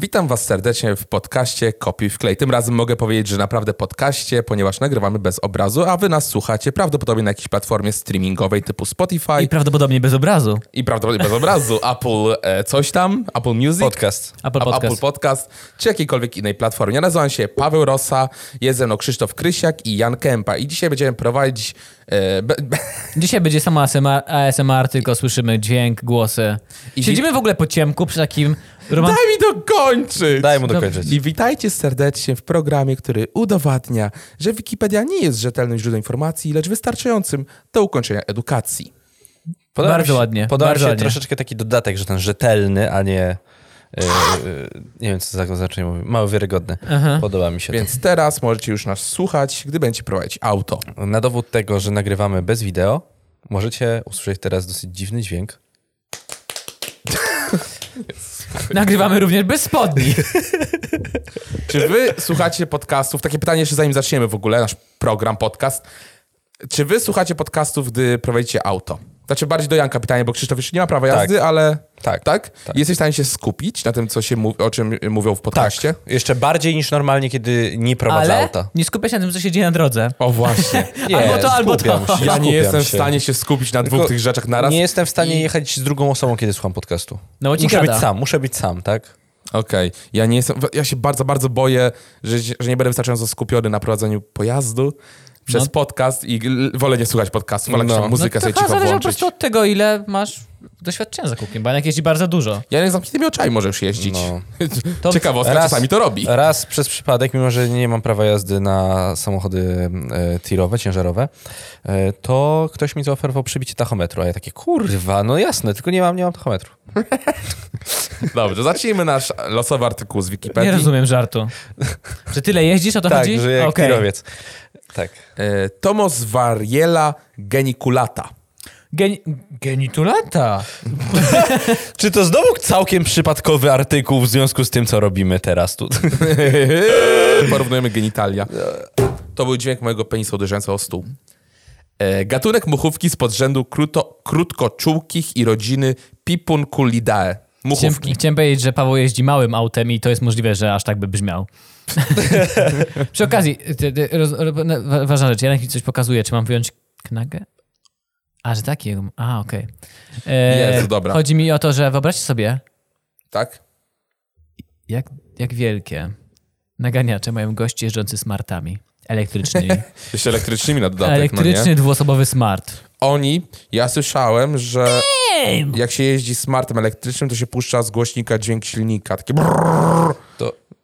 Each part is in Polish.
Witam Was serdecznie w podcaście Kopiuj w klej. Tym razem mogę powiedzieć, że naprawdę podcaście, ponieważ nagrywamy bez obrazu, a Wy nas słuchacie prawdopodobnie na jakiejś platformie streamingowej typu Spotify I prawdopodobnie bez obrazu. i prawdopodobnie bez obrazu Apple e, coś tam, Apple Music. Podcast. Apple Podcast. Apple Podcast, czy jakiejkolwiek innej platformie. Ja nazywam się Paweł Rosa, jest ze mną Krzysztof Krysiak i Jan Kępa i dzisiaj będziemy prowadzić... E, be, be, Dzisiaj będzie samo ASMR, ASMR tylko słyszymy dźwięk, głosy. I- Siedzimy w ogóle po ciemku przy takim roman... daj mi dokończyć! Daj mu dokończyć. I witajcie serdecznie w programie, który udowadnia, że Wikipedia nie jest rzetelnym źródłem informacji, lecz wystarczającym do ukończenia edukacji. Podoba Bardzo się, ładnie, Podoba bardzo się ładnie. troszeczkę taki dodatek, że ten rzetelny, a nie... Yy, yy, nie wiem, co za znaczenie mówię. Mało wiarygodny. Aha. Podoba mi się Więc teraz możecie już nas słuchać, gdy będziecie prowadzić auto. to. Na dowód tego, że nagrywamy bez wideo, możecie usłyszeć teraz dosyć dziwny dźwięk. Nagrywamy również bez spodni. Czy wy słuchacie podcastów? Takie pytanie jeszcze zanim zaczniemy w ogóle nasz program, podcast. Czy wy słuchacie podcastów, gdy prowadzicie auto? Znaczy bardziej do Janka pytanie, bo Krzysztof jeszcze nie ma prawa jazdy, ale... Tak. Tak? Jesteś w stanie się skupić na tym, co się o czym mówią w podcaście? Jeszcze bardziej niż normalnie, kiedy nie prowadzę Ale auta. nie skupia się na tym, co się dzieje na drodze. O właśnie. Nie, Albo to, albo skupiam to. Się, Ja nie skupiam jestem w się. stanie się skupić na dwóch Tylko tych rzeczach naraz. Nie jestem w stanie jechać z drugą osobą, kiedy słucham podcastu. No bo ci Muszę gada. być sam, muszę być sam, tak? Okej, ja nie jestem, ja się bardzo, bardzo boję, że, że nie będę wystarczająco skupiony na prowadzeniu pojazdu przez No. podcast i wolę nie słuchać podcastów, wolę No. no. muzykę no, sobie cicho zależy po włączyć. prostu od tego, ile masz doświadczenia za kółkiem, bo Janek jeździ bardzo dużo. Ja nie z zamkniętymi oczami możesz jeździć. No. Ciekawostka Raz- czasami to robi. Raz przez przypadek, mimo że nie mam prawa jazdy na samochody e, tirowe, ciężarowe, e, to ktoś mi zaoferował przybicie tachometru, a ja takie, kurwa, no jasne, tylko nie mam, nie mam tachometru. Dobrze, zacznijmy nasz losowy artykuł z Wikipedii. Nie rozumiem żartu. Że tyle jeździsz, o to tak, chodzi? że jak tirowiec. Tak. E, Tomos Variela geniculata. Geni genitulata. Czy to znowu całkiem przypadkowy artykuł w związku z tym, co robimy teraz tu? Porównujemy genitalia. To był dźwięk mojego penisa uderzającego o stół. E, Gatunek muchówki z podrzędu króto, krótkoczułkich i rodziny Pipunculidae. Chciałem, Muchówki. chciałem powiedzieć, że Paweł jeździ małym autem i to jest możliwe, że aż tak by brzmiał. Przy okazji, ty, ty, roz, roz, wa- ważna rzecz, Janek mi coś pokazuje, czy mam wyjąć knagę? A, że taki. A, okej. E, Jezu, dobra. Chodzi mi o to, że wyobraźcie sobie, Tak? jak, jak wielkie naganiacze mają gości jeżdżący smartami elektrycznymi. Jeszcze elektrycznymi na dodatek, Elektryczny no nie? dwuosobowy smart. Oni, ja słyszałem, że jak się jeździ smartem elektrycznym, to się puszcza z głośnika dźwięk silnika. Takie brrrr,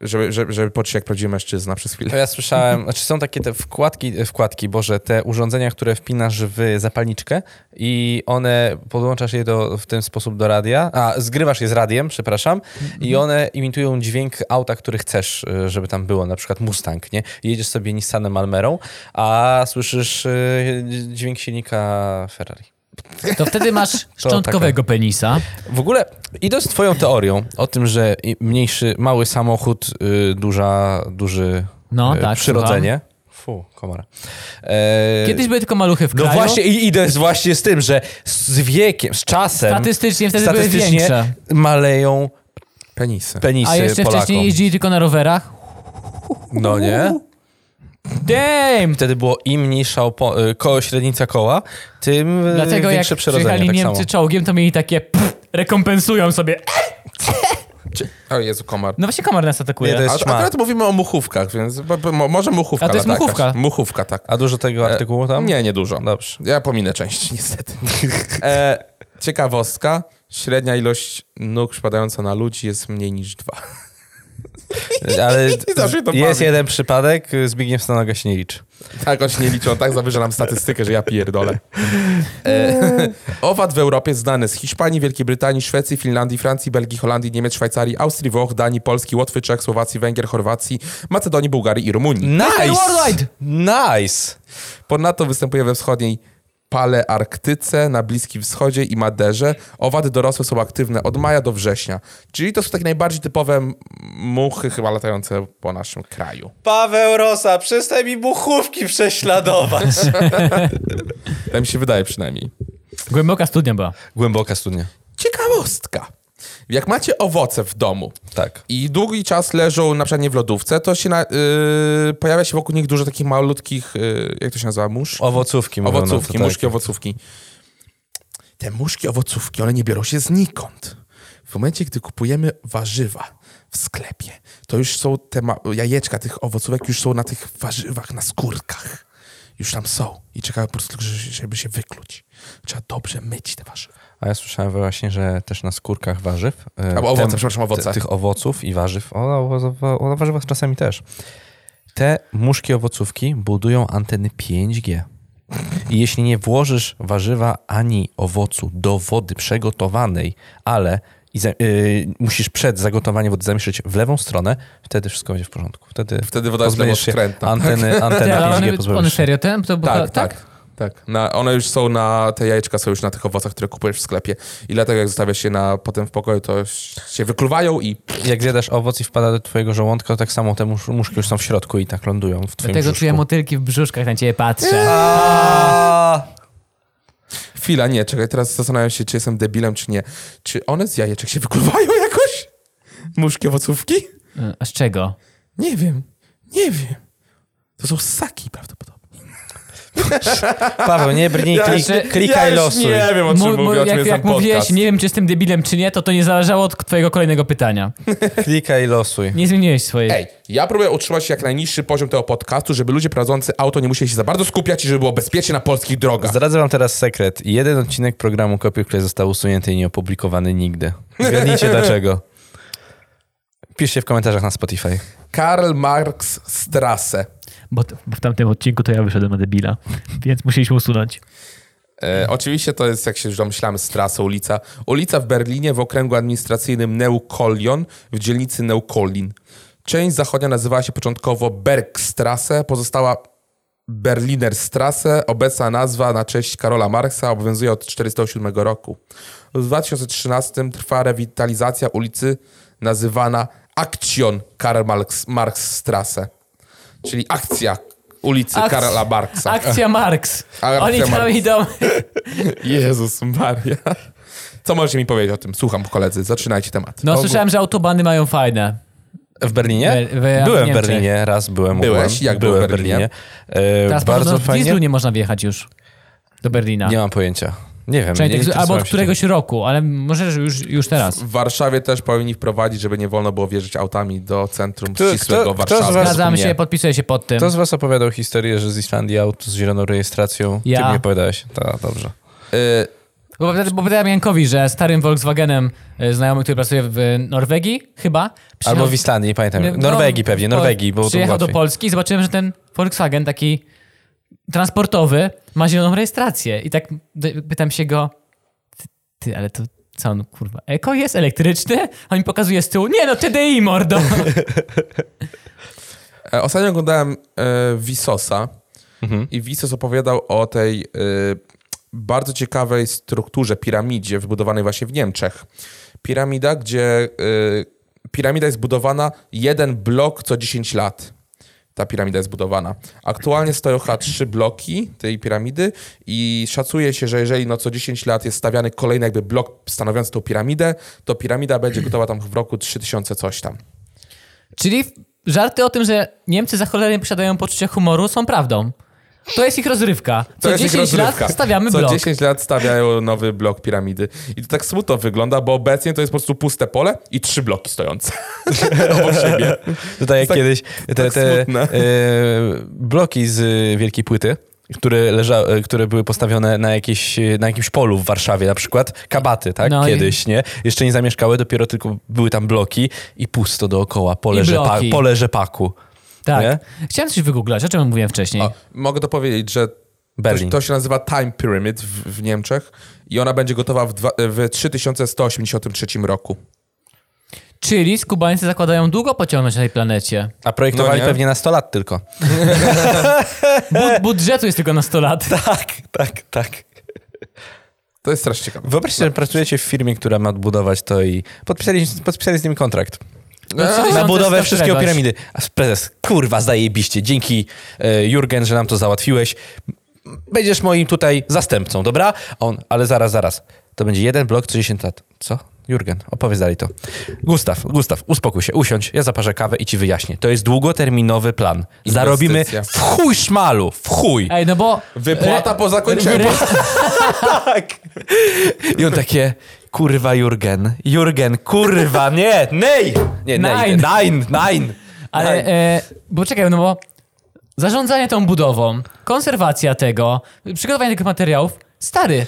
żeby, żeby, żeby poczuć jak prawdziwy mężczyzna przez to chwilę. ja słyszałem, znaczy są takie te wkładki, wkładki, boże, te urządzenia, które wpinasz w zapalniczkę i one, podłączasz je do, w ten sposób do radia, a zgrywasz je z radiem, przepraszam, i one imitują dźwięk auta, który chcesz, y, żeby tam było, na przykład Mustang, nie? Jedziesz sobie Nissanem Almerą, a słyszysz y, dźwięk silnika Ferrari. To wtedy masz szczątkowego penisa. W ogóle, idąc twoją teorią o tym, że mniejszy, mały samochód, y, duża, duży No, y, tak, przyrodzenie. Fu, komara. E, Kiedyś były tylko maluchy w No kraju. właśnie, i idę z- właśnie z tym, że z wiekiem, z czasem Statystycznie wtedy były statystycznie większe. maleją Penisy. penisy A jeszcze Polakom. wcześniej jeździli tylko na rowerach. No nie? Damn! Wtedy było im mniejsza opo- y, koło, średnica koła, tym Dlatego jak większe przyrodzenie. przyjechali Tak Niemcy samo. czołgiem, to mieli takie pff, rekompensują sobie. O Jezu, komar. No właśnie komar nas atakuje. Nie, to jest A, akurat mówimy o muchówkach, więc bo, bo, mo- może muchówka A to jest muchówka. Jakaś. Muchówka, tak. A dużo tego artykułu tam? Nie, nie dużo. Dobrze. Ja pominę część, niestety. e, ciekawostka. Średnia ilość nóg przypadająca na ludzi jest mniej niż dwa. Ale jest jeden przypadek, Zbigniew Stanoga się nie liczy. Tak, on się nie liczą, tak zawyża nam statystykę, że ja pierdolę. E, owad w Europie znany z Hiszpanii, Wielkiej Brytanii, Szwecji, Finlandii, Francji, Belgii, Holandii, Niemiec, Szwajcarii, Austrii, Włoch, Danii, Polski, Łotwy, Czech, Słowacji, Węgier, Chorwacji, Macedonii, Bułgarii i Rumunii. Nice! Nice! Ponadto występuje we wschodniej Palearktyce, na Bliskim Wschodzie i Maderze. Owady dorosłe są aktywne od maja do września. Czyli to są takie najbardziej typowe muchy chyba latające po naszym kraju. Paweł Rosa, przestań mi buchówki prześladować. Tak mi się wydaje przynajmniej. Głęboka studnia była. Głęboka studnia. Ciekawostka. Jak macie owoce w domu Tak. i długi czas leżą na przykład nie w lodówce, to się na, yy, pojawia się wokół nich dużo takich malutkich, yy, jak to się nazywa, mórz? Owocówki. na to, Owocówki, tak. muszki owocówki. Te muszki owocówki, one nie biorą się znikąd. W momencie, gdy kupujemy warzywa w sklepie, to już są te jajeczka tych owocówek, już są na tych warzywach, na skórkach. Już tam są i czekają po prostu, żeby się wykluć. Trzeba dobrze myć te warzywa. A ja słyszałem właśnie, że też na skórkach warzyw. e, Albo owoce, te- przepraszam, owoce. te- Tych owoców i warzyw. O, o, o, warzywach czasami też. Te muszki owocówki budują anteny 5G. I jeśli nie włożysz warzywa ani owocu do wody przygotowanej, ale i za, y, musisz przed zagotowaniem wody zamieszać w lewą stronę, wtedy wszystko będzie w porządku. Wtedy, Wtedy woda jest lewoskrętna. Anteny, anteny Ty, ale 5G one, pozbawisz one serio ten? To, Tak, tak. Tak, na, one już są na, te jajeczka są już na tych owocach, które kupujesz w sklepie. I dlatego jak zostawiasz się na, potem w pokoju, to się wykluwają i Jak zjadasz owoc i wpada do twojego żołądka, to tak samo te musz, muszki już są w środku i tak lądują w twoim Dlatego brzuszku. czuję motylki w brzuszkach, na ciebie patrzę. Chwila, nie, czekaj, teraz zastanawiam się, czy jestem debilem, czy nie. Czy one z jajeczek się wykluwają jakoś? Muszki owocówki? A z czego? Nie wiem, nie wiem. To są ssaki prawdopodobnie. Paweł, nie brnij, klik, że- klikaj ja losuj. nie wiem, o czym Mu- mówię, o czym jak jak mówiłeś, nie wiem, czy jestem debilem, czy nie, to to nie zależało od twojego kolejnego pytania. Klikaj losuj. Nie zmieniłeś swojej. Ej, ja próbuję utrzymać jak najniższy poziom tego podcastu, żeby ludzie prowadzący auto nie musieli się za bardzo skupiać i żeby było bezpiecznie na polskich drogach. Zdradzę wam teraz sekret. Jeden odcinek programu Copy Play został usunięty i nie opublikowany nigdy. Zgadnijcie dlaczego. Piszcie w komentarzach na Spotify. Karl Marx Strasse. Bo, w tamtym odcinku to ja wyszedłem na debila, więc musieliśmy usunąć. E, oczywiście to jest, jak się już domyślamy, Strasse, ulica. Ulica w Berlinie w okręgu administracyjnym Neukölln w dzielnicy Neukölln. Część zachodnia nazywała się początkowo Bergstrasse, pozostała Berlinerstrasse. Obecna nazwa na cześć Karola Marksa obowiązuje od 1947 roku. W 2013 trwa rewitalizacja ulicy nazywana Aktion Karl Marx, Marxstrasse, czyli akcja ulicy Akcja- Karola Marksa. Akcja Marx. Akcja Oni tam Marx. idą. Jezus Maria. Co możecie mi powiedzieć o tym? Słucham, koledzy, zaczynajcie temat. No, słyszałem, że autobany mają fajne. W Berlinie? We- we- byłem w w. Berlinie, raz byłem. Byłeś? Jak było byłem w Berlinie? E, Teraz bardzo w fajnie. Dieslu nie można wjechać już do Berlina. Nie mam pojęcia. Nie wiem. Przynajmniej nie tych- albo od się któregoś roku, ale może że już, już teraz. W Warszawie też powinni wprowadzić, żeby nie wolno było wjeżdżać autami do centrum Kto- ścisłego kto- kto Warszawy. was- Zgadzam się, podpisuję się pod tym. Kto z was opowiadał historię, że z Islandii auto z zieloną rejestracją? Ja. Ty mi opowiadałeś. Tak, dobrze. Y, Bo, bo powiedziałem Jankowi, że starym Volkswagenem e, znajomy, który pracuje w Norwegii, chyba. Albo w Islandii, nie pamiętam. No, Norwegii pewnie, po- Norwegii, bo Przyjechał do. Polski i zobaczyłem, że ten Volkswagen taki transportowy ma zieloną rejestrację. I tak pytam się go, ty, ty ale to co on, kurwa, eko jest elektryczny? A on mi pokazuje z tyłu, nie no, TDI, mordo. e, ostatnio oglądałem e, Visosa Mhm. i Visos opowiadał o tej e, bardzo ciekawej strukturze, piramidzie wybudowanej właśnie w Niemczech. Piramida, gdzie e, piramida jest budowana jeden blok co 10 lat. Ta piramida jest budowana. Aktualnie stoją chyba trzy bloki tej piramidy i szacuje się, że jeżeli no co 10 lat jest stawiany kolejny jakby blok stanowiący tą piramidę, to piramida będzie gotowa tam w roku 3000 coś tam. Czyli żarty o tym, że Niemcy za cholerę posiadają poczucia humoru są prawdą. To jest ich rozrywka. To Co ich 10 lat rozrywka. stawiamy Co blok. 10 lat stawiają nowy blok piramidy. I to tak smutno wygląda, bo obecnie to jest po prostu puste pole i trzy bloki stojące obok siebie. Tutaj jak tak- kiedyś te, tak te smutne. e, bloki z e, wielkiej płyty, które, leża, e, które były postawione na, jakieś, e, na jakimś polu w Warszawie na przykład, kabaty, tak? No i- Kiedyś, nie? Jeszcze nie zamieszkały, dopiero tylko były tam bloki i pusto dookoła, pole, I rzepa, pole rzepaku. Tak. Nie? Chciałem coś wygooglać, o czym mówiłem wcześniej. O, mogę to powiedzieć, że to, Berlin. to się nazywa Time Pyramid w, w Niemczech i ona będzie gotowa w, dwa, w 3183 roku. Czyli skubańcy zakładają długo pociągnąć na tej planecie. A projektowali No nie. pewnie na 100 lat tylko. Bu- budżetu jest tylko na 100 lat. Tak, tak, tak. To jest strasznie ciekawe. Wyobraźcie, że pracujecie w firmie, która ma odbudować to i podpisali, podpisali z nimi kontrakt. No, Na budowę wszystkiego piramidy. A prezes, kurwa, zajebiście. Dzięki e, Jurgen, że nam to załatwiłeś. Będziesz moim tutaj zastępcą, dobra? On, ale zaraz, zaraz. To będzie jeden blok co 10 lat. Co? Jurgen, opowiedz dalej to. Gustaw, Gustaw, uspokój się, usiądź, ja zaparzę kawę i ci wyjaśnię. To jest długoterminowy plan. Zarobimy w chuj szmalu, w chuj. Ej, no bo... Wypłata po zakończeniu. I on takie, kurwa Jurgen, Jurgen, kurwa, nie, nej! Nie, nej, Nein. nein, nein. Ale, e, bo czekaj, no bo zarządzanie tą budową, konserwacja tego, przygotowanie tych materiałów, stary,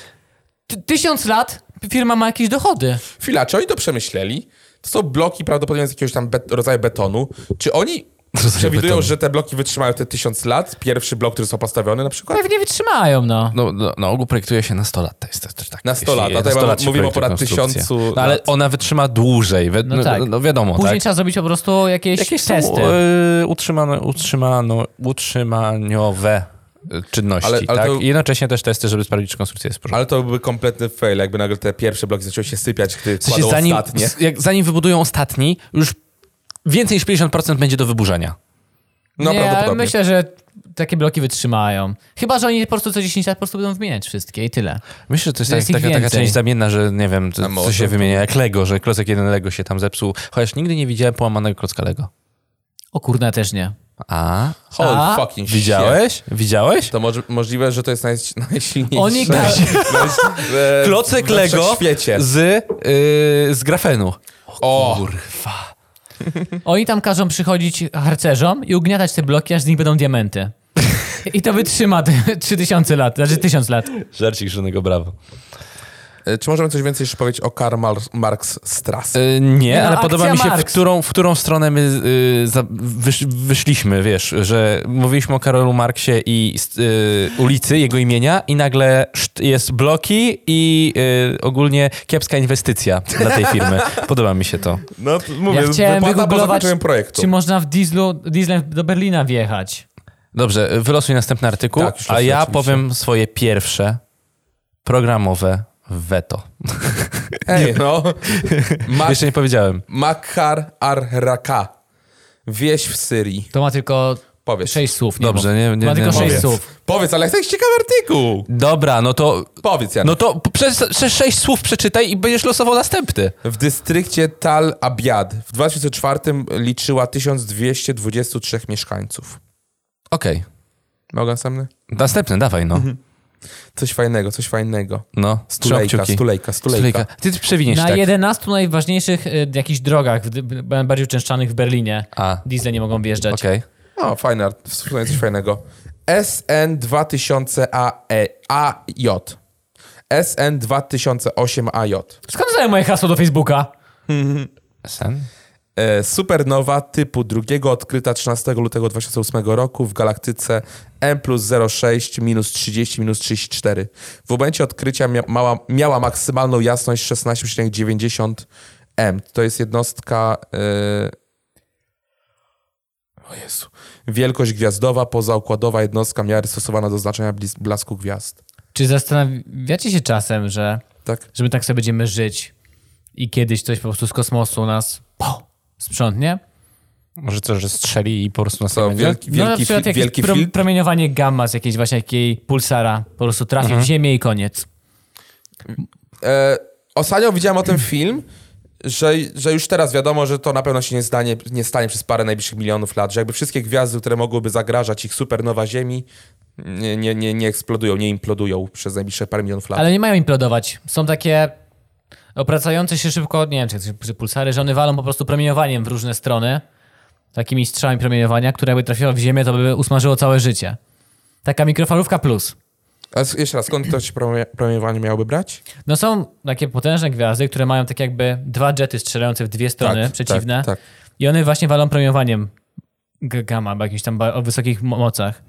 ty, tysiąc lat firma ma jakieś dochody. Chwila, czy oni to przemyśleli? To są bloki prawdopodobnie z jakiegoś tam bet- rodzaju betonu. Czy oni przewidują, że te bloki wytrzymają te tysiąc lat? Pierwszy blok, który są postawione na przykład? Pewnie wytrzymają, no. No, no, na ogół projektuje się na 100 lat. To jest też, też tak. Na 100 Jeśli- lat, a na tutaj 100 mamy- lat się mówimy o ponad tysiącu No, ale lat. ona wytrzyma dłużej. Wi- No no, tak. no wiadomo, Później tak? trzeba zrobić po prostu jakieś, Jakieś testy. są y, utrzymane, utrzymano, utrzymaniowe y, czynności, Ale- ale tak? to- I jednocześnie też testy, żeby sprawdzić, czy konstrukcja jest w porządku. Ale to byłby kompletny fail, jakby nagle te pierwsze bloki zaczęły się sypiać, gdy W sensie, zanim, ostatnie. jak, zanim wybudują ostatni, już więcej niż 50% będzie do wyburzenia. No nie, ale prawdopodobnie. myślę, że takie bloki wytrzymają. Chyba, że oni po prostu co 10 lat po prostu będą wymieniać wszystkie i tyle. Myślę, że to jest, tak, jest ich taka, taka część zamienna, że nie wiem, to, co się wymienia, jak Lego, że klocek jeden Lego się tam zepsuł. Chociaż nigdy nie widziałem połamanego klocka Lego. O kurna, też nie. A? Holy A? fucking shit. Widziałeś? Widziałeś? To może, możliwe, że to jest naj, najsilniejsze. Oni naj- Klocek Lego świecie. z, yy, z grafenu. O, Kurwa. Oni tam każą przychodzić harcerzom i ugniatać te bloki, aż z nich będą diamenty. I to wytrzyma te 3000 lat, znaczy 1000 lat. Żarcik żonego brawo. E, Czy możemy coś więcej jeszcze powiedzieć o Karl Mar- Marx Strass? Yy, nie, Nie, no, ale podoba mi się, w którą, w którą stronę my yy, za, wysz, wyszliśmy, wiesz, że mówiliśmy o Karolu Marksie i yy, ulicy, jego imienia i nagle jest bloki i yy, ogólnie kiepska inwestycja dla tej firmy. Podoba mi się to. No, mówię, Ja chciałem wygooglować, projektu. czy można w dieslu, dieslem do Berlina wjechać. Dobrze, wylosuj następny artykuł, Tak, a ja powiem swoje pierwsze programowe weto. Ej, no. Mak- Jeszcze nie powiedziałem. Makar ar-Raka. Wieś w Syrii. To ma tylko Powiedz. 6 słów. Nie Dobrze, nie- nie- Ma tylko nie 6 mówię. słów. Powiedz, ale jest ciekawy artykuł. Dobra, no to Powiedz, Jan. No to przez, przez sześć słów przeczytaj i będziesz losował następny. W dystrykcie Tal Abiad w 2004 liczyła 1223 mieszkańców. Okej. Mogę następny? Następny, dawaj, no. Coś fajnego, coś fajnego. No, Stulejka, stulejka, stulejka. Stulejka. Ty, ty przewiniesz Na tak. 11 najważniejszych y, jakichś drogach, bardziej uczęszczanych w Berlinie, A, diesle nie mogą wjeżdżać. okej. O, fajny, art- w sumie coś fajnego. SN 2000 AJ. SN 2008 AJ. Skąd znają moje hasło do Facebooka? Sen? E, Supernowa typu drugiego odkryta 13 lutego 2008 roku w galaktyce M plus 06 minus 30 minus 34. W momencie odkrycia mia mała, miała maksymalną jasność 16,90 M. To jest jednostka... E... O Jezu. Wielkość gwiazdowa, pozaukładowa jednostka miary stosowana do znaczenia blasku gwiazd. Czy zastanawiacie się czasem, że, Tak? że my tak sobie będziemy żyć i kiedyś coś po prostu z kosmosu nas po, sprzątnie? Może co, że strzeli i po prostu Co, nie będzie? wielki, no na wielki, przykład fi- wielki pro, film? promieniowanie gamma z jakiejś właśnie jakiej pulsara po prostu trafi Mhm. w ziemię i koniec. E, ostatnio widziałem o tym film, że, że już teraz wiadomo, że to na pewno się nie stanie, nie stanie przez parę najbliższych milionów lat, że jakby wszystkie gwiazdy, które mogłyby zagrażać ich supernowa Ziemi, nie, nie, nie, nie eksplodują, nie implodują przez najbliższe parę milionów lat. Ale nie mają implodować. Są takie opracające się szybko, nie wiem, czy, czy pulsary, że one walą po prostu promieniowaniem w różne strony, takimi strzałami promieniowania, które jakby trafiło w ziemię, to by usmażyło całe życie. Taka mikrofalówka plus. A jeszcze raz, skąd to się promie- promieniowanie miałoby brać? No są takie potężne gwiazdy, które mają tak jakby dwa jety strzelające w dwie strony Tak, przeciwne Tak, tak. i one właśnie walą promieniowaniem gamma, jakimś tam o wysokich mo- mocach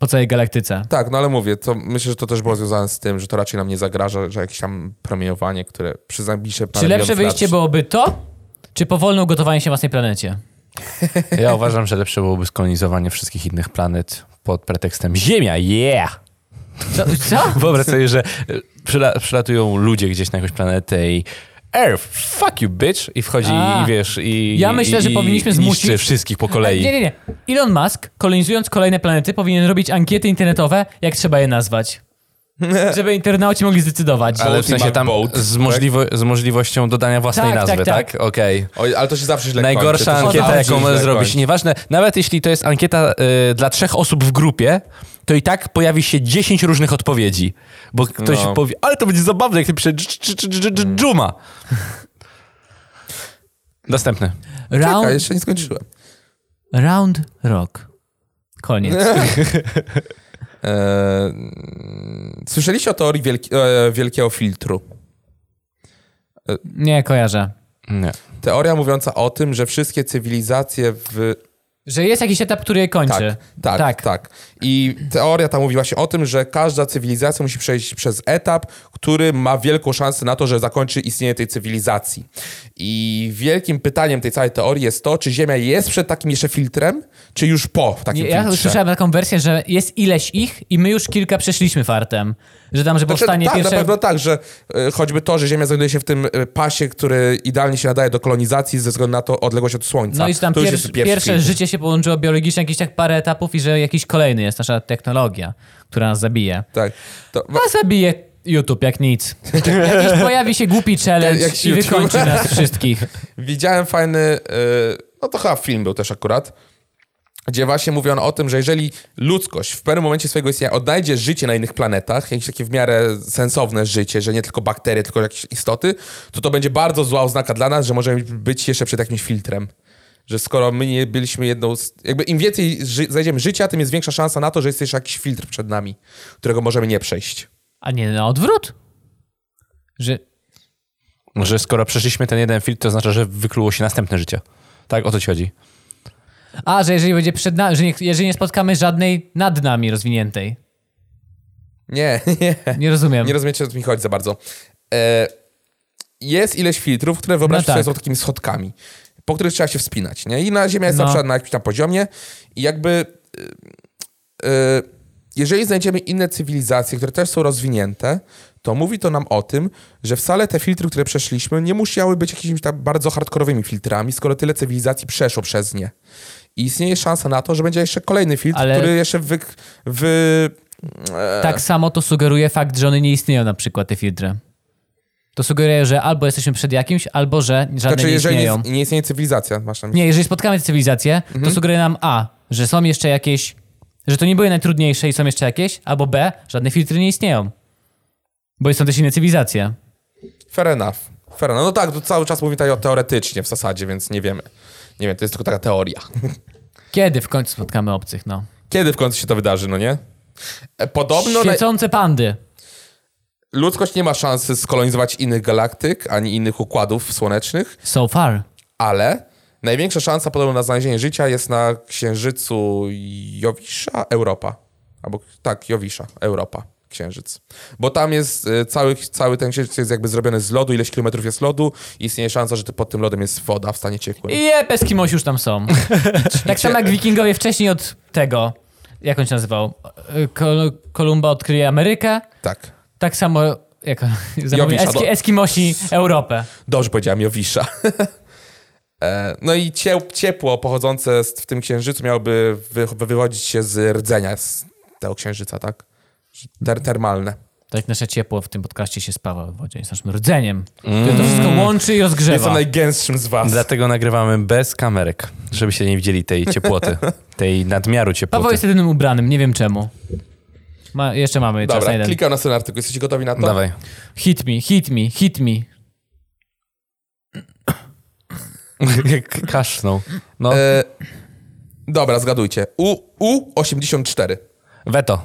po całej galaktyce. tak, no ale mówię, to myślę, że to też było związane z tym, że to raczej nam nie zagraża, że jakieś tam promieniowanie, które przez najbliższe parę Czy lepsze milionów lat- wyjście byłoby to, czy powolne ugotowanie się własnej planecie? Ja uważam, że lepsze byłoby skolonizowanie wszystkich innych planet pod pretekstem Ziemia, yeah! Co? co? Wyobraź sobie, że przyla przylatują ludzie gdzieś na jakąś planetę i Earth, fuck you, bitch! I wchodzi A. i wiesz, i Ja myślę, i, że powinniśmy zmusić- wszystkich po kolei. Nie, nie, nie. Elon Musk, kolonizując kolejne planety, powinien robić ankiety internetowe, jak trzeba je nazwać. Żeby internauci mogli zdecydować. Ale w sensie tam Boat, z, tak? możliwo- z możliwością dodania własnej Tak, nazwy, tak, tak? tak. Okej. Oj, ale to się zawsze źle Najgorsza kończy. Ankieta, jaką możesz zrobić. Nieważne, nawet jeśli to jest ankieta y, dla trzech osób w grupie, to i tak pojawi się 10 różnych odpowiedzi. Bo ktoś No. powie, ale to będzie zabawne, jak dż- dż- dż- dżuma. Następny. Round, jeszcze nie skończyłem. round rock. Koniec. E, słyszeliście o teorii wielki, e, wielkiego filtru? Nie kojarzę. Nie. Teoria mówiąca o tym, że wszystkie cywilizacje w Że jest jakiś etap, który je kończy. Tak, tak, tak, Tak. I teoria ta mówi właśnie o tym, że każda cywilizacja musi przejść przez etap, który ma wielką szansę na to, że zakończy istnienie tej cywilizacji. I wielkim pytaniem tej całej teorii jest to, czy Ziemia jest przed takim jeszcze filtrem, czy już po takim Ja filtrze. słyszałem taką wersję, że jest ileś ich i my już kilka przeszliśmy fartem. Że tam, że Znaczy, powstanie tak, pierwsze... na pewno tak, że e, choćby to, że Ziemia znajduje się w tym e, pasie, który idealnie się nadaje do kolonizacji ze względu na to odległość od Słońca. No i tam pier- pierwsze życie się połączyło biologicznie, jakieś tak parę etapów i że jakiś kolejny jest nasza technologia, która nas zabije. Tak. To, A zabije YouTube jak nic. Jakiś pojawi się głupi challenge Jak i YouTube. wykończy nas wszystkich. Widziałem fajny, e, no to chyba film był też akurat, gdzie właśnie mówiono o tym, że jeżeli ludzkość w pewnym momencie swojego istnienia odnajdzie życie na innych planetach, jakieś takie w miarę sensowne życie, że nie tylko bakterie, tylko jakieś istoty, to to będzie bardzo zła oznaka dla nas, że możemy być jeszcze przed jakimś filtrem. Że skoro my nie byliśmy jedną z... Jakby im więcej ży- znajdziemy życia, tym jest większa szansa na to, że jest jeszcze jakiś filtr przed nami, którego możemy nie przejść. A nie na odwrót? Że Że skoro przeszliśmy ten jeden filtr, to oznacza, że wykluło się następne życie. Tak, o to ci chodzi. A, że jeżeli będzie przed nami, że nie, jeżeli nie spotkamy żadnej nad nami rozwiniętej. Nie, nie. Nie rozumiem. Nie rozumiecie, o co mi chodzi za bardzo. E, jest ileś filtrów, które wyobraźcie No sobie tak. są takimi schodkami, po których trzeba się wspinać. Nie? I na Ziemia jest No. na przykład na jakimś tam poziomie i jakby e, e, jeżeli znajdziemy inne cywilizacje, które też są rozwinięte, to mówi to nam o tym, że wcale te filtry, które przeszliśmy, nie musiały być jakimiś tam bardzo hardkorowymi filtrami, skoro tyle cywilizacji przeszło przez nie. I istnieje szansa na to, że będzie jeszcze kolejny filtr, Ale- który jeszcze wy, wy, Tak samo to sugeruje fakt, że one nie istnieją na przykład, te filtry. To sugeruje, że albo jesteśmy przed jakimś, albo że żadne Znaczy, nie jeżeli istnieją. nie, nie istnieje cywilizacja, masz na myśli. Nie, jeżeli spotkamy cywilizację, Mhm. to sugeruje nam A, że są jeszcze jakieś, że to nie były najtrudniejsze i są jeszcze jakieś, albo B, żadne filtry nie istnieją. Bo są też inne cywilizacje. Fair enough. Fair enough. No tak, to cały czas mówi tutaj o teoretycznie w zasadzie, więc nie wiemy. Nie wiem, to jest tylko taka teoria. Kiedy w końcu spotkamy obcych, no? Kiedy w końcu się to wydarzy, no nie? E, Podobno Świecące pandy. Ludzkość nie ma szansy skolonizować innych galaktyk, ani innych układów słonecznych, So far. ale największa szansa podobno na znalezienie życia jest na księżycu Jowisza, Europa. Albo tak, Jowisza, Europa, księżyc. Bo tam jest e, cały, cały ten księżyc jest jakby zrobiony z lodu, ileś kilometrów jest lodu i istnieje szansa, że pod tym lodem jest woda w stanie ciekłym. I jeb, Eskimosi już tam są. tak samo jak wikingowie wcześniej od tego, jak on się nazywał? Kol- Kolumba odkryje Amerykę. Tak. Tak samo jak Jowisza, Eski. Eskimosi Europę. Dobrze powiedziałem, Jowisza. E, no i cie- ciepło pochodzące z, w tym księżycu miałoby wy, wywodzić się z rdzenia z tego księżyca, tak? Ter, termalne. Tak nasze ciepło w tym podcaście się spawa w wodzie. Jest naszym rdzeniem. które to wszystko łączy i rozgrzewa. Jestem najgęstszym z was. Dlatego nagrywamy bez kamerek, żebyście nie widzieli tej ciepłoty, tej nadmiaru Paweł ciepłoty. jest jedynym ubranym, nie wiem czemu. Ma, jeszcze mamy czas na Dobra, jeden. klikam na ten artykuł. Jesteście gotowi na to? Dawaj. Hit me, hit me, hit me. Jak Kaszlnął. No, E, dobra, zgadujcie. U, U84. weto.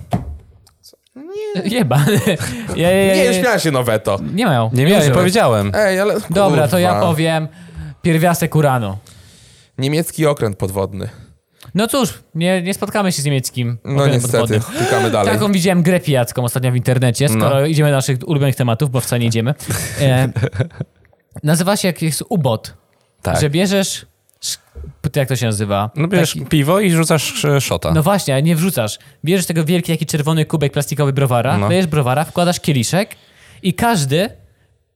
Jeba. Ja, ja, ja, Nie, śmiałem się no weto. nie mają. Nie, nie, nie powiedziałem. Ej, ale Dobra, to ja kurwa. powiem pierwiastek uranu. Niemiecki okręt podwodny. No cóż, nie, nie spotkamy się z niemieckim No niestety, klikamy dalej. Taką widziałem grę pijacką ostatnio w internecie, skoro No. idziemy do naszych ulubionych tematów, bo wcale nie idziemy. E, nazywa się jakiś ubot, Tak. że bierzesz... sz- Jak to się nazywa? No bierzesz Taki- piwo i rzucasz e, szota. No właśnie, nie wrzucasz. Bierzesz tego wielki taki czerwony kubek plastikowy browara, No. lejesz browara, wkładasz kieliszek i każdy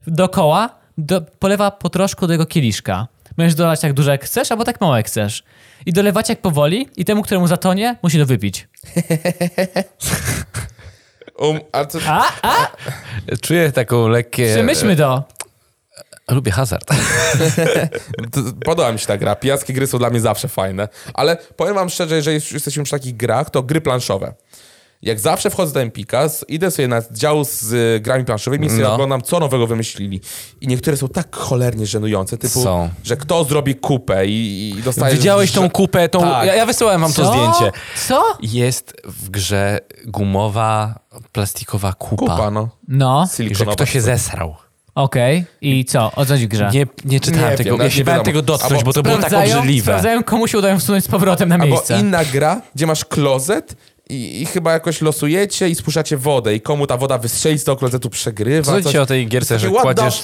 dookoła do, polewa po troszku do jego kieliszka. Możesz dolać tak dużo jak chcesz, albo tak mało jak chcesz. I dolewać jak powoli i temu, któremu zatonie, musi to wypić. Um, ale to, A, a, Czuję taką lekkie... przemyślmy to. Lubię hazard. podoba mi się ta gra. Pijackie gry są dla mnie zawsze fajne. Ale powiem wam szczerze, że już jesteśmy przy takich grach, to gry planszowe. Jak zawsze wchodzę do Empika, idę sobie na dział z y, grami planszowymi i sobie No. oglądam, co nowego wymyślili. I niektóre są tak cholernie żenujące, typu, Są. że kto zrobi kupę i, i dostaje... Widziałeś tą kupę, tą... Tak. Ja, ja wysyłałem wam to Co? zdjęcie. Co? Jest w grze gumowa, plastikowa kupa. Kupa, no. No, I że Silikonowa. kto się zesrał. okej. I co? O co w grze? Nie, nie czytałem Nie tego. wiem, ja nie się bałem tego dotknąć, Albo bo to było tak obrzydliwe. sprawdzają, komu się udają wsunąć z powrotem na Albo miejsce. inna gra, gdzie masz klozet i, i chyba jakoś losujecie i spuszczacie wodę i komu ta woda wystrzeli z tego klozetu przegrywa. Co ci o tej gierce, że kładziesz,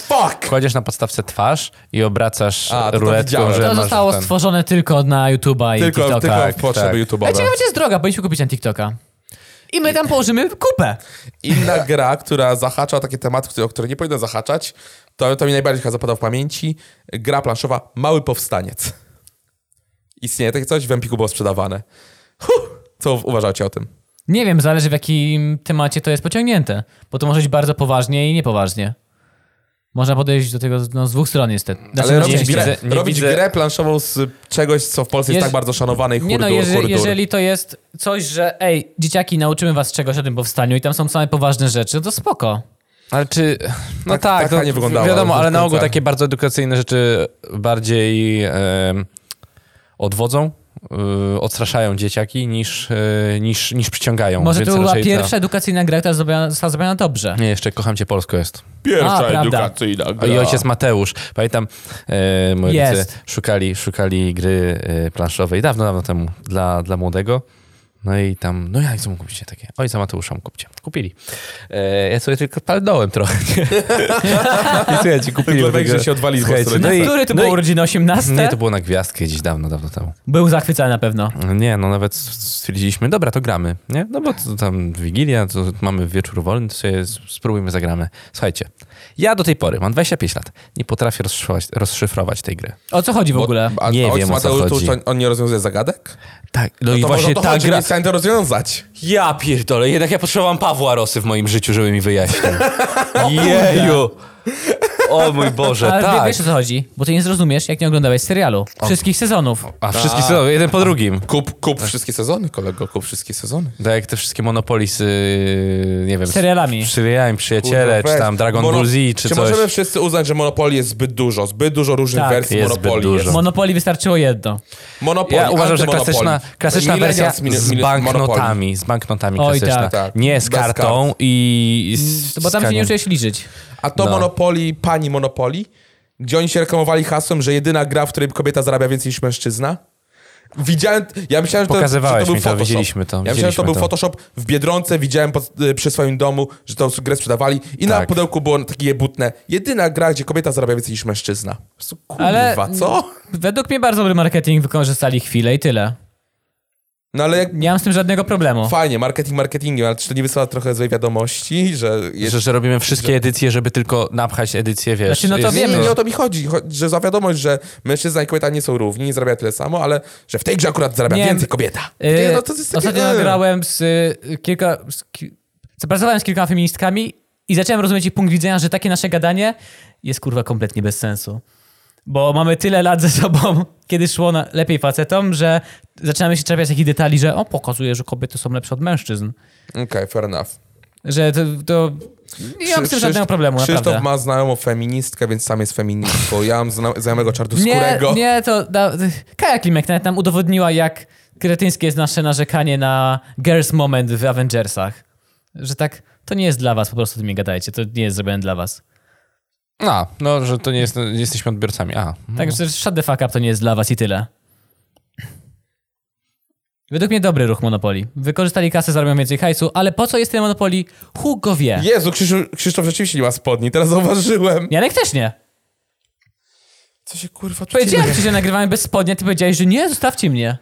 kładziesz na podstawce twarz i obracasz A, to to ruletką, widziałem. że To zostało ten... stworzone tylko na YouTube'a i Tylko, TikToka. tylko Tak, w potrzeby tak. YouTube'owe. Ale ciekawe, jest droga, powinniśmy kupić na TikToka. I my tam położymy kupę. Inna gra, która zahacza o takie tematy, które- o które nie powinno zahaczać, to, to mi najbardziej chyba zapadał w pamięci. Gra planszowa Mały Powstaniec. Istnieje takie coś? W Empiku było sprzedawane. Huh, co uważacie o tym? Nie wiem, zależy w jakim temacie to jest pociągnięte. Bo to może być bardzo poważnie i niepoważnie. Można podejść do tego no, z dwóch stron niestety. Znaczy, Ale no, robić, nie, grę, widzę- nie robić widzę- grę planszową z czegoś, co w Polsce jest tak bardzo szanowane i hurdur, nie no, jeżeli, hurdur. jeżeli to jest coś, że ej, dzieciaki, nauczymy was czegoś o tym powstaniu i tam są same poważne rzeczy, to spoko. Ale czy... No Tak- tak, tak to fajnie wyglądało, wiadomo, ale ale na ogół takie bardzo edukacyjne rzeczy bardziej em, odwodzą, odstraszają dzieciaki niż, y, niż, niż przyciągają. Może więc to była pierwsza edukacyjna gra, która zrobiona- została zrobiona dobrze. Nie, jeszcze Kocham Cię Polsko jest. Pierwsza A, prawda. edukacyjna gra. I ojciec Mateusz. Pamiętam, e, moi rodzice szukali, szukali gry e, planszowej dawno, dawno temu dla, dla młodego. No i tam, no jak co mu kupicie takie? Ojca Mateusza kupcie. Kupili. E, ja sobie tylko palnąłem trochę. I słuchajcie, kupili. Tylko tego- że się odwali z Słuchajcie, no i- Który to no był i- urodziny 18? Nie, to było na gwiazdkę gdzieś dawno, dawno temu. Był zachwycony na pewno. Nie, no nawet stwierdziliśmy, dobra, to gramy, nie? No bo to tam Wigilia, to mamy wieczór wolny, to sobie spróbujmy, zagramy. Słuchajcie, ja do tej pory, mam 25 lat, nie potrafię rozszyfrować, rozszyfrować tej gry. O co chodzi w ogóle? A, Nie a wiem, o co Mateusz, to chodzi. już on- nie rozwiązuje zagadek? Tak, no, i to właśnie może o to ta chodzi, gra... nie to rozwiązać. Ja pierdolę, jednak ja potrzebowałam Pawła Rosy w moim życiu, żeby mi wyjaśnił. Jeju! O mój Boże, Ale tak. wiesz o co chodzi? Bo ty nie zrozumiesz, jak nie oglądałeś serialu. Wszystkich sezonów. A wszystkie sezony, jeden po drugim. Kup, kup wszystkie sezony, kolego, kup wszystkie sezony. Tak jak te wszystkie Monopoly z, yy, nie wiem... Serialami. Z serialami, Przyjaciele, Kurwa, czy weź. tam Dragon Mono- Ball Z, czy, Czy coś. możemy wszyscy uznać, że Monopoly jest zbyt dużo? Zbyt dużo różnych Tak, wersji jest zbyt Monopoly dużo. jest. Monopoli wystarczyło jedno. Monopoly, Ja uważam, że antymonopoly. klasyczna, klasyczna Millennials, wersja mil- z mil- Monopoly. banknotami, z banknotami Oj, klasyczna. tak, tak. Nie z Bez kartą kart. i z To bo tam się nie czujesz liczyć. A to No. Monopoly, pani Monopoly, gdzie oni się reklamowali hasłem, że jedyna gra, w której kobieta zarabia więcej niż mężczyzna. Widziałem, ja myślałem, że to, że to był to, Photoshop. widzieliśmy to, Ja myślałem, że to był to. Photoshop. W Biedronce widziałem pod, y, przy swoim domu, że tą grę sprzedawali i na Tak. pudełku było takie jebutne. Jedyna gra, gdzie kobieta zarabia więcej niż mężczyzna. Kurwa, Ale- co? Według mnie bardzo dobry marketing wykorzystali chwilę i tyle. No ale jak... Nie mam z tym żadnego problemu. Fajnie, marketing marketingiem, ale czy to nie wysyła trochę złej wiadomości, że... Jest... Że, że robimy wszystkie edycje, żeby tylko napchać edycję, wiesz. Znaczy, no to jest- Nie, nie, wiemy. nie o to mi chodzi, Cho- że za wiadomość, że mężczyzna i kobieta nie są równi, nie zarabiają tyle samo, ale że w tej grze akurat zarabia Nie, więcej kobieta. Yy, Nie, no to jest takie, Ostatnio nie. nagrałem z y, kilka... Z, ki, zapracowałem z kilkoma feministkami i zacząłem rozumieć ich punkt widzenia, że takie nasze gadanie jest kurwa kompletnie bez sensu. Bo mamy tyle lat ze sobą, kiedy szło na lepiej facetom, że zaczynamy się czepiać takich detali, że o, pokazuje, że kobiety są lepsze od mężczyzn. Okej, fair enough. Że to... to nie mam z tym żadnego problemu, Krzysztof naprawdę. ma znajomą feministkę, więc sam jest feministką. Ja mam zna znajomego Nie, czarnoskórego. nie, to... Da, Kaja Klimek nawet nam udowodniła, jak kretyńskie jest nasze narzekanie na girls moment w Avengersach. Że tak, to nie jest dla was, po prostu tym nie gadajcie, to nie jest zrobione dla was. A, no, że to nie, jest, nie jesteśmy odbiorcami. A, Także shut the fuck up to nie jest dla was i tyle. Według mnie dobry ruch Monopoli. Wykorzystali kasę, zarobią więcej hajsu, ale po co jest ten Monopoli? Hugo wie. Jezu, Krzysztof, Krzysztof rzeczywiście nie ma spodni, teraz zauważyłem. Janek też nie. Co się kurwa tu Powiedziałem dzieje? ci, że nagrywamy bez spodnia, ty powiedziałeś, że nie, zostawcie mnie.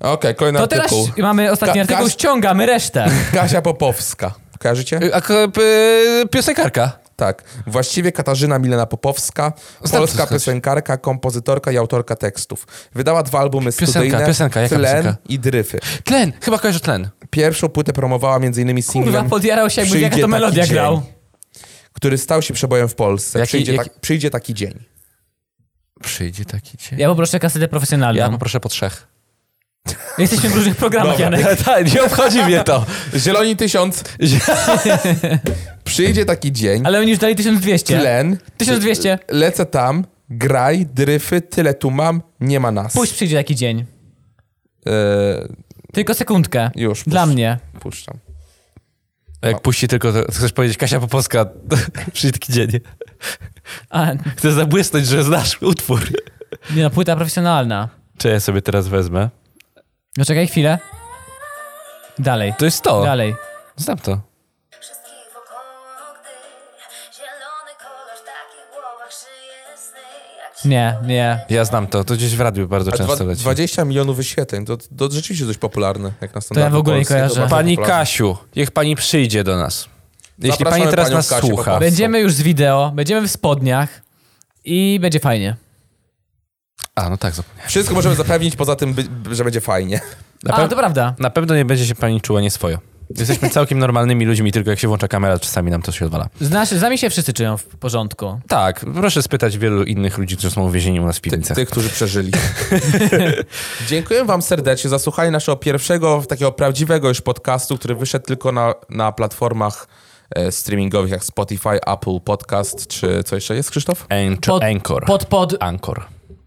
Okej, kolejny To teraz artykuł. mamy ostatni Ka- artykuł, kas- ściągamy resztę. Kasia Popowska. Kojarzycie? A k- p- piosenkarka. Tak. Właściwie Katarzyna Milena Popowska, polska słuchać. piosenkarka, kompozytorka i autorka tekstów. Wydała dwa albumy Piosenka, studyjne, piosenka, jaka Tlen piosenka? i Dryfy. Tlen, chyba kojarzę tlen. Pierwszą płytę promowała między innymi Kurwa, singlem, podjarał się, jakby jaka to melodia dzień. grał. który stał się przebojem w Polsce. Jaki- przyjdzie, jaki- tak, przyjdzie taki dzień. Przyjdzie taki dzień. Ja poproszę kasetę profesjonalną. Ja poproszę po trzech. Jesteśmy w różnych programach, Dobra. Janek. tak, nie obchodzi mnie to. Zieloni tysiąc. przyjdzie taki dzień. Ale oni już dali 1200. Tlen. 1200. Lecę tam, graj, dryfy, tyle tu mam, nie ma nas. Puść przyjdzie taki dzień. E, Tylko sekundkę. już. Dla mnie. Puszczam. Jak puści tylko, to, chcesz powiedzieć Kasia Popowska, przyjdzie taki dzień. A, Chcę zabłysnąć, że znasz utwór. nie no, płyta profesjonalna. Czy ja sobie teraz wezmę? No czekaj chwilę. Dalej. To jest to. Dalej. Znam to. Nie, nie. Ja znam to. To gdzieś w radiu bardzo A często dwa, leci. 20 milionów wyświetleń, to, to rzeczywiście dość popularne, jak na standardy w ogóle nie kojarzę. to Pani popularne. Kasiu, niech pani przyjdzie do nas. Jeśli Zapraszamy pani teraz nas Kasię słucha. Będziemy już z wideo, będziemy w spodniach i będzie fajnie. A, no tak, zapomniałem. Wszystko możemy zapewnić, poza tym, by, że będzie fajnie. Na, A, to prawda. na pewno nie będzie się pani czuła nieswojo. Jesteśmy całkiem normalnymi ludźmi, tylko jak się włącza kamera, czasami nam to się odwala. Znasz, z nami się wszyscy czują w porządku. Tak, proszę spytać wielu innych ludzi, którzy są uwięzieni u nas w Ty, piwnicach. tych, którzy przeżyli. Dziękuję wam serdecznie za słuchanie naszego pierwszego, takiego prawdziwego już podcastu, który wyszedł tylko na, na platformach e, streamingowych jak Spotify, Apple Podcast, czy co jeszcze jest, Krzysztof? Anchor. Pod- Anchor. Pod, pod, Anchor.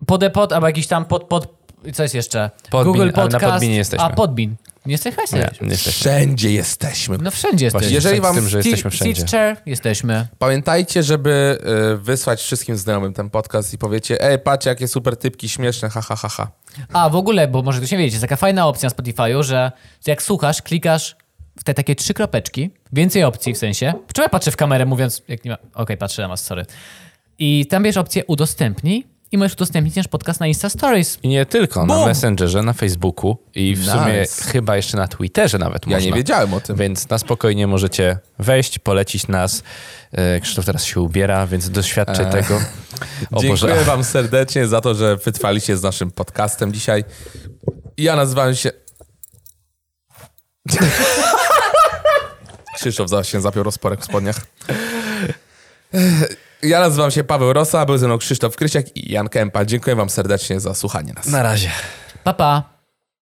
Podepod, albo jakiś tam pod, pod, co jest jeszcze? Podbean, Google ale na Podcast. Podbeanie jesteśmy. A, Podbean. Nie jesteś? Nie, nie jesteśmy. Wszędzie jesteśmy. No wszędzie Właśnie, jesteśmy. Jeżeli z wam tym, że jesteśmy wszędzie. Seat chair jesteśmy. Pamiętajcie, żeby e, wysłać wszystkim znajomym ten podcast i powiecie, ej, patrzcie, jakie super typki śmieszne, ha, ha, ha, ha. A, w ogóle, bo może ktoś nie wiedzieć, jest taka fajna opcja na Spotify'u, że jak słuchasz, klikasz w te takie trzy kropeczki, więcej opcji w sensie. Czemu ja patrzę w kamerę mówiąc, jak nie ma... Okej, patrzę na was, sorry. I tam bierz opcję udostępnij i możesz udostępnić nasz podcast na Insta Stories. I nie tylko, na Bum! Messengerze, na Facebooku i w Nice. sumie chyba jeszcze na Twitterze nawet Ja można. nie wiedziałem o tym. Więc na spokojnie możecie wejść, polecić nas. E, Krzysztof teraz się ubiera, więc doświadczy tego. O Dziękuję Boże. wam serdecznie za to, że wytrwaliście z naszym podcastem dzisiaj. Ja nazywam się... Krzysztof się zapiął rozporek w spodniach. Ja nazywam się Paweł Rosa, był ze mną Krzysztof Krysiak i Jan Kępa. Dziękuję wam serdecznie za słuchanie nas. Na razie. Pa, pa.